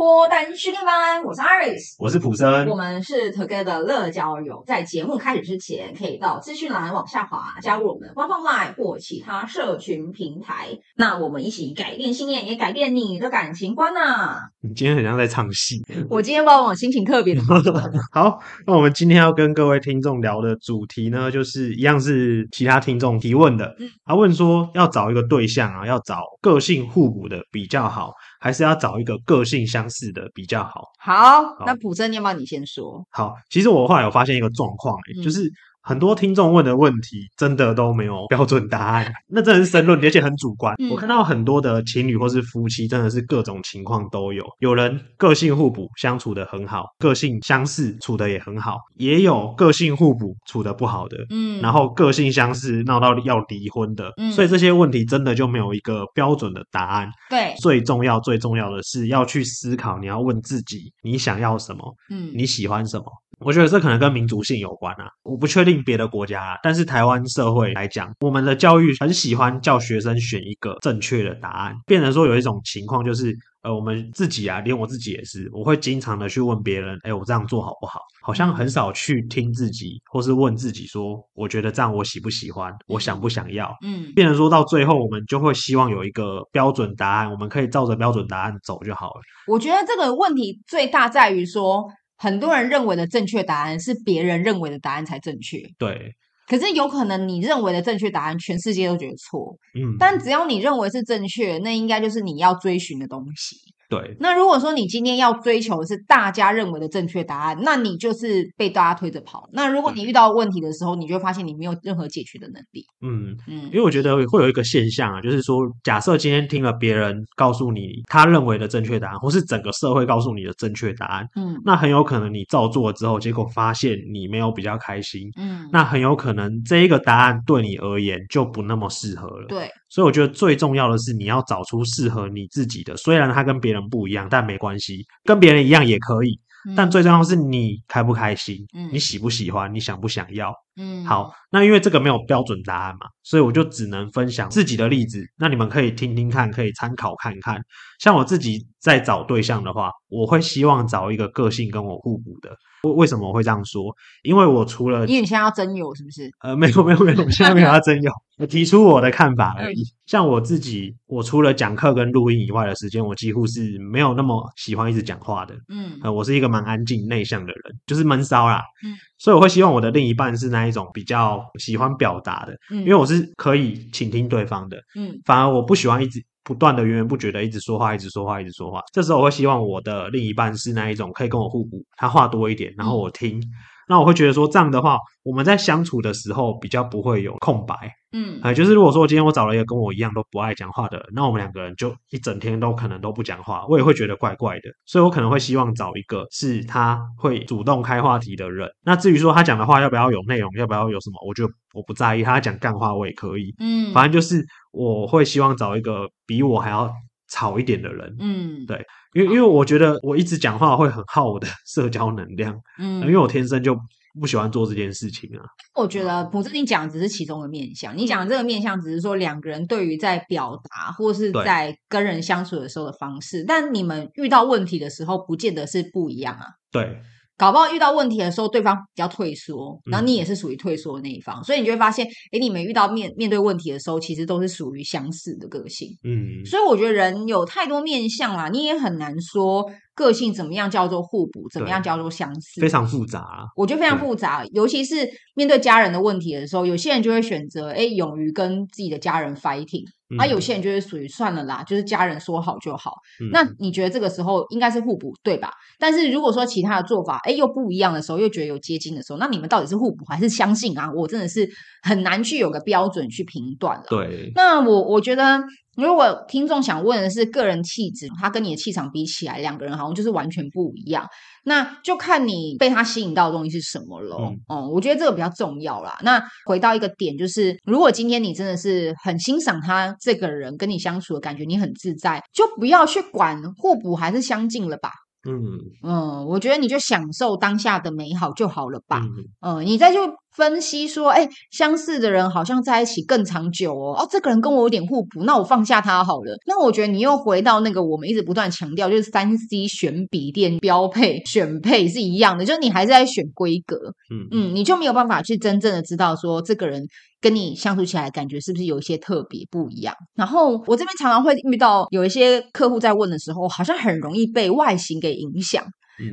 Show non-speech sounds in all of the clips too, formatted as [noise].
脱单训练班，我是 Iris，我是普森，我们是 Together 乐交友。在节目开始之前，可以到资讯栏往下滑，加入我们的官方 LINE 或其他社群平台。那我们一起改变信念，也改变你的感情观呐、啊！你今天很像在唱戏，我今天把我心情特别的 [laughs] 好。那我们今天要跟各位听众聊的主题呢，就是一样是其他听众提问的。嗯，他问说要找一个对象啊，要找个性互补的比较好。还是要找一个个性相似的比较好。好，好，那普生，要不要你先说？好，其实我后来有发现一个状况，欸，就是。嗯很多听众问的问题真的都没有标准答案，[laughs] 那真的是申论，而且很主观。嗯、我看到很多的情侣或是夫妻，真的是各种情况都有。有人个性互补，相处的很好；个性相似，处的也很好；也有个性互补，处的不好的。嗯，然后个性相似，闹到要离婚的。嗯，所以这些问题真的就没有一个标准的答案。对，最重要、最重要的是要去思考，你要问自己，你想要什么？嗯，你喜欢什么？我觉得这可能跟民族性有关啊，我不确定别的国家啊，但是台湾社会来讲，我们的教育很喜欢叫学生选一个正确的答案，变成说有一种情况就是，呃，我们自己啊，连我自己也是，我会经常的去问别人，哎，我这样做好不好？好像很少去听自己，或是问自己说，我觉得这样我喜不喜欢，我想不想要？嗯，变成说到最后，我们就会希望有一个标准答案，我们可以照着标准答案走就好了。我觉得这个问题最大在于说。很多人认为的正确答案是别人认为的答案才正确。对，可是有可能你认为的正确答案，全世界都觉得错。嗯，但只要你认为是正确，那应该就是你要追寻的东西。对，那如果说你今天要追求的是大家认为的正确答案，那你就是被大家推着跑。那如果你遇到问题的时候，你就会发现你没有任何解决的能力。嗯嗯，因为我觉得会有一个现象啊，就是说，假设今天听了别人告诉你他认为的正确答案，或是整个社会告诉你的正确答案，嗯，那很有可能你照做了之后，结果发现你没有比较开心，嗯，那很有可能这一个答案对你而言就不那么适合了。对。所以我觉得最重要的是你要找出适合你自己的，虽然它跟别人不一样，但没关系，跟别人一样也可以。嗯、但最重要的是你开不开心，嗯、你喜不喜欢，你想不想要。嗯，好，那因为这个没有标准答案嘛，所以我就只能分享自己的例子。那你们可以听听看，可以参考看看。像我自己在找对象的话，我会希望找一个个性跟我互补的。为为什么我会这样说？因为我除了因为你现在要真友是不是？呃，没有没有没有，我现在没有要真友，我提出我的看法而已。像我自己，我除了讲课跟录音以外的时间，我几乎是没有那么喜欢一直讲话的。嗯，呃，我是一个蛮安静内向的人，就是闷骚啦。嗯，所以我会希望我的另一半是那一种比较喜欢表达的，嗯，因为我是可以倾听对方的。嗯，反而我不喜欢一直。不断的源源不绝的一直说话，一直说话，一直说话。这时候我会希望我的另一半是那一种可以跟我互补，他话多一点，然后我听。嗯、那我会觉得说这样的话，我们在相处的时候比较不会有空白。嗯，哎，就是如果说今天我找了一个跟我一样都不爱讲话的人，那我们两个人就一整天都可能都不讲话，我也会觉得怪怪的。所以我可能会希望找一个是他会主动开话题的人。那至于说他讲的话要不要有内容，要不要有什么，我就我不在意。他讲干话我也可以。嗯，反正就是我会希望找一个比我还要吵一点的人。嗯，对，因为因为我觉得我一直讲话会很耗我的 [laughs] 社交能量。嗯，因为我天生就。不喜欢做这件事情啊！我觉得不是你讲的只是其中的面相，你讲的这个面相只是说两个人对于在表达或是在跟人相处的时候的方式，但你们遇到问题的时候，不见得是不一样啊。对。搞不好遇到问题的时候，对方比较退缩，然后你也是属于退缩的那一方，嗯、所以你就会发现，诶，你们遇到面面对问题的时候，其实都是属于相似的个性。嗯，所以我觉得人有太多面相啦，你也很难说个性怎么样叫做互补，怎么样叫做相似，非常复杂啊。我觉得非常复杂，尤其是面对家人的问题的时候，有些人就会选择，诶，勇于跟自己的家人 fighting。而、有些人就是属于算了啦，就是家人说好就好。嗯、那你觉得这个时候应该是互补，对吧？但是如果说其他的做法，哎，又不一样的时候，又觉得有接近的时候，那你们到底是互补还是相信啊？我真的是很难去有个标准去评断了。对，那我我觉得。如果听众想问的是个人气质，他跟你的气场比起来，两个人好像就是完全不一样。那就看你被他吸引到的东西是什么了。嗯，嗯，我觉得这个比较重要啦。那回到一个点，就是如果今天你真的是很欣赏他这个人，跟你相处的感觉你很自在，就不要去管互补还是相近了吧。嗯嗯，我觉得你就享受当下的美好就好了吧。嗯，嗯，你再去分析说，哎，相似的人好像在一起更长久哦。哦，这个人跟我有点互补，那我放下他好了。那我觉得你又回到那个我们一直不断强调，就是三 C 选笔电标配选配是一样的，就是你还是在选规格，嗯嗯，你就没有办法去真正的知道说这个人跟你相处起来感觉是不是有一些特别不一样。然后我这边常常会遇到有一些客户在问的时候，好像很容易被外形给影响。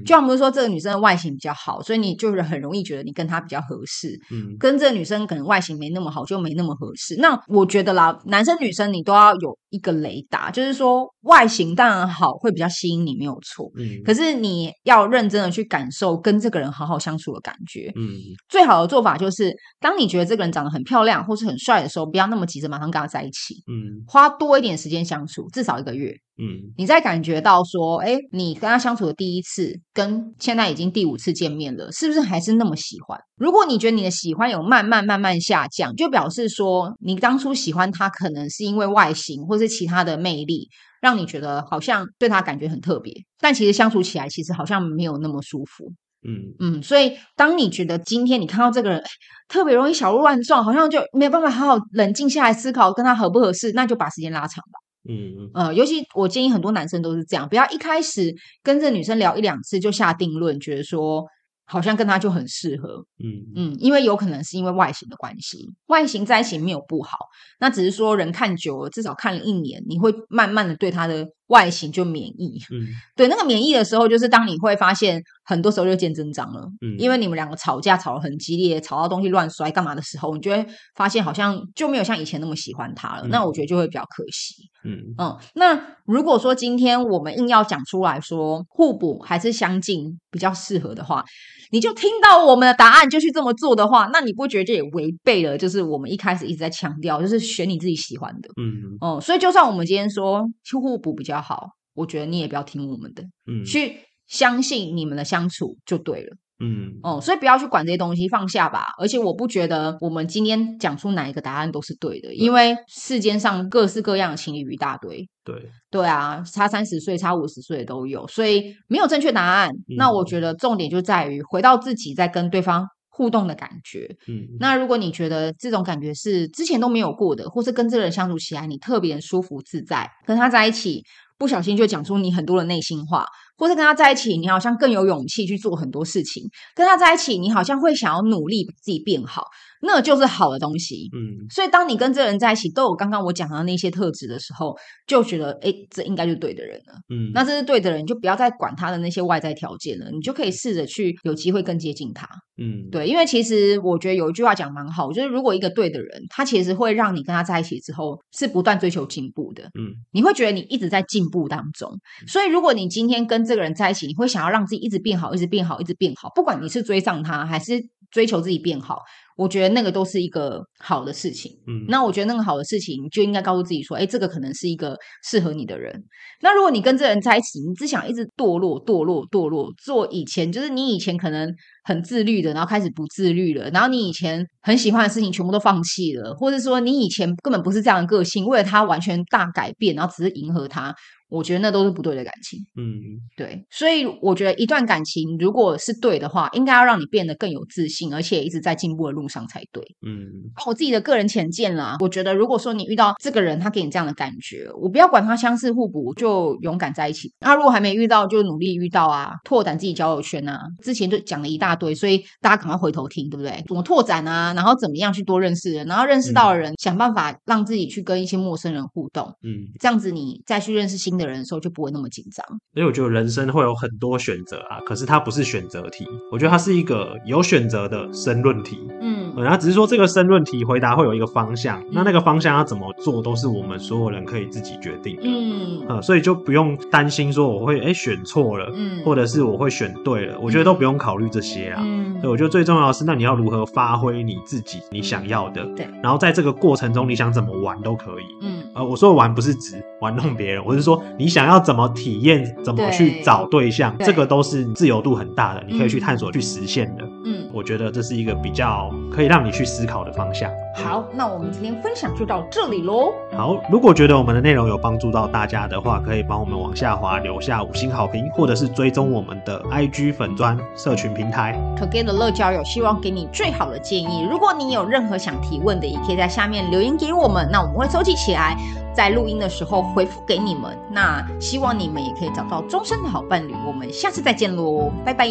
就像不是说这个女生的外形比较好，所以你就是很容易觉得你跟她比较合适。嗯，跟这个女生可能外形没那么好，就没那么合适。那我觉得啦，男生女生你都要有一个雷达，就是说外形当然好，会比较吸引你，没有错。嗯，可是你要认真的去感受跟这个人好好相处的感觉。嗯，最好的做法就是，当你觉得这个人长得很漂亮或是很帅的时候，不要那么急着马上跟他在一起。嗯，花多一点时间相处，至少一个月。嗯，你在感觉到说，哎，你跟他相处的第一次，跟现在已经第五次见面了，是不是还是那么喜欢？如果你觉得你的喜欢有慢慢慢慢下降，就表示说你当初喜欢他可能是因为外形或是其他的魅力，让你觉得好像对他感觉很特别，但其实相处起来其实好像没有那么舒服。嗯嗯，所以当你觉得今天你看到这个人，哎，特别容易小鹿乱撞，好像就没有办法好好冷静下来思考跟他合不合适，那就把时间拉长吧。嗯呃，尤其我建议很多男生都是这样，不要一开始跟这女生聊一两次就下定论，觉得说好像跟她就很适合。嗯嗯，因为有可能是因为外形的关系，外形在一起没有不好，那只是说人看久了，至少看了一年，你会慢慢的对他的外形就免疫。嗯，对，那个免疫的时候，就是当你会发现。很多时候就见真章了，嗯，因为你们两个吵架吵得很激烈，吵到东西乱摔干嘛的时候，你就会发现好像就没有像以前那么喜欢他了。嗯，那我觉得就会比较可惜，嗯嗯。那如果说今天我们硬要讲出来说互补还是相近比较适合的话，你就听到我们的答案就去这么做的话，那你不觉得这也违背了就是我们一开始一直在强调，就是选你自己喜欢的，嗯嗯。所以就算我们今天说互补比较好，我觉得你也不要听我们的，嗯，去。相信你们的相处就对了，嗯哦，所以不要去管这些东西，放下吧。而且我不觉得我们今天讲出哪一个答案都是对的，因为世间上各式各样的情侣一大堆，对对啊，差三十岁、差五十岁的都有，所以没有正确答案。嗯、那我觉得重点就在于回到自己在跟对方互动的感觉。嗯，那如果你觉得这种感觉是之前都没有过的，或是跟这个人相处起来你特别舒服自在，跟他在一起不小心就讲出你很多的内心话。或者跟他在一起，你好像更有勇气去做很多事情。跟他在一起，你好像会想要努力把自己变好。那就是好的东西，嗯，所以当你跟这个人在一起，都有刚刚我讲的那些特质的时候，就觉得，哎，这应该就是对的人了，嗯，那这是对的人，你就不要再管他的那些外在条件了，你就可以试着去有机会更接近他，嗯，对，因为其实我觉得有一句话讲蛮好，就是如果一个对的人，他其实会让你跟他在一起之后是不断追求进步的，嗯，你会觉得你一直在进步当中，所以如果你今天跟这个人在一起，你会想要让自己一直变好，一直变好，一直变好，不管你是追上他还是追求自己变好。我觉得那个都是一个好的事情，嗯，那我觉得那个好的事情，你就应该告诉自己说，哎，这个可能是一个适合你的人。那如果你跟这人在一起，你只想一直堕落、堕落、堕落，做以前就是你以前可能很自律的，然后开始不自律了，然后你以前很喜欢的事情全部都放弃了，或者说你以前根本不是这样的个性，为了他完全大改变，然后只是迎合他。我觉得那都是不对的感情，嗯，对，所以我觉得一段感情如果是对的话，应该要让你变得更有自信，而且一直在进步的路上才对，嗯。我自己的个人浅见啦，我觉得如果说你遇到这个人，他给你这样的感觉，我不要管他相似互补，就勇敢在一起。那如果还没遇到，就努力遇到啊，拓展自己交友圈啊。之前就讲了一大堆，所以大家赶快回头听，对不对？怎么拓展啊？然后怎么样去多认识人？然后认识到的人，嗯，想办法让自己去跟一些陌生人互动，嗯，这样子你再去认识新的人的时候就不会那么紧张，所以我觉得人生会有很多选择啊，可是它不是选择题，我觉得它是一个有选择的申论题。嗯，然后只是说这个申论题回答会有一个方向，嗯、那那个方向要怎么做，都是我们所有人可以自己决定的。嗯，呃、所以就不用担心说我会哎选错了，嗯，或者是我会选对了，我觉得都不用考虑这些啊。嗯，所以我觉得最重要的是，那你要如何发挥你自己你想要的，对，然后在这个过程中你想怎么玩都可以。嗯，呃，我说的玩不是指玩弄别人，我是说你想要怎么。体验怎么去找对象，对，这个都是自由度很大的，你可以去探索、嗯、去实现的。嗯，我觉得这是一个比较可以让你去思考的方向。好，那我们今天分享就到这里喽。好，如果觉得我们的内容有帮助到大家的话，可以帮我们往下滑留下五星好评，或者是追踪我们的 IG 粉砖社群平台。Together 乐交友希望给你最好的建议。如果你有任何想提问的，也可以在下面留言给我们，那我们会收集起来，在录音的时候回复给你们。那希望你们也可以找到终身的好伴侣。我们下次再见喽，拜拜。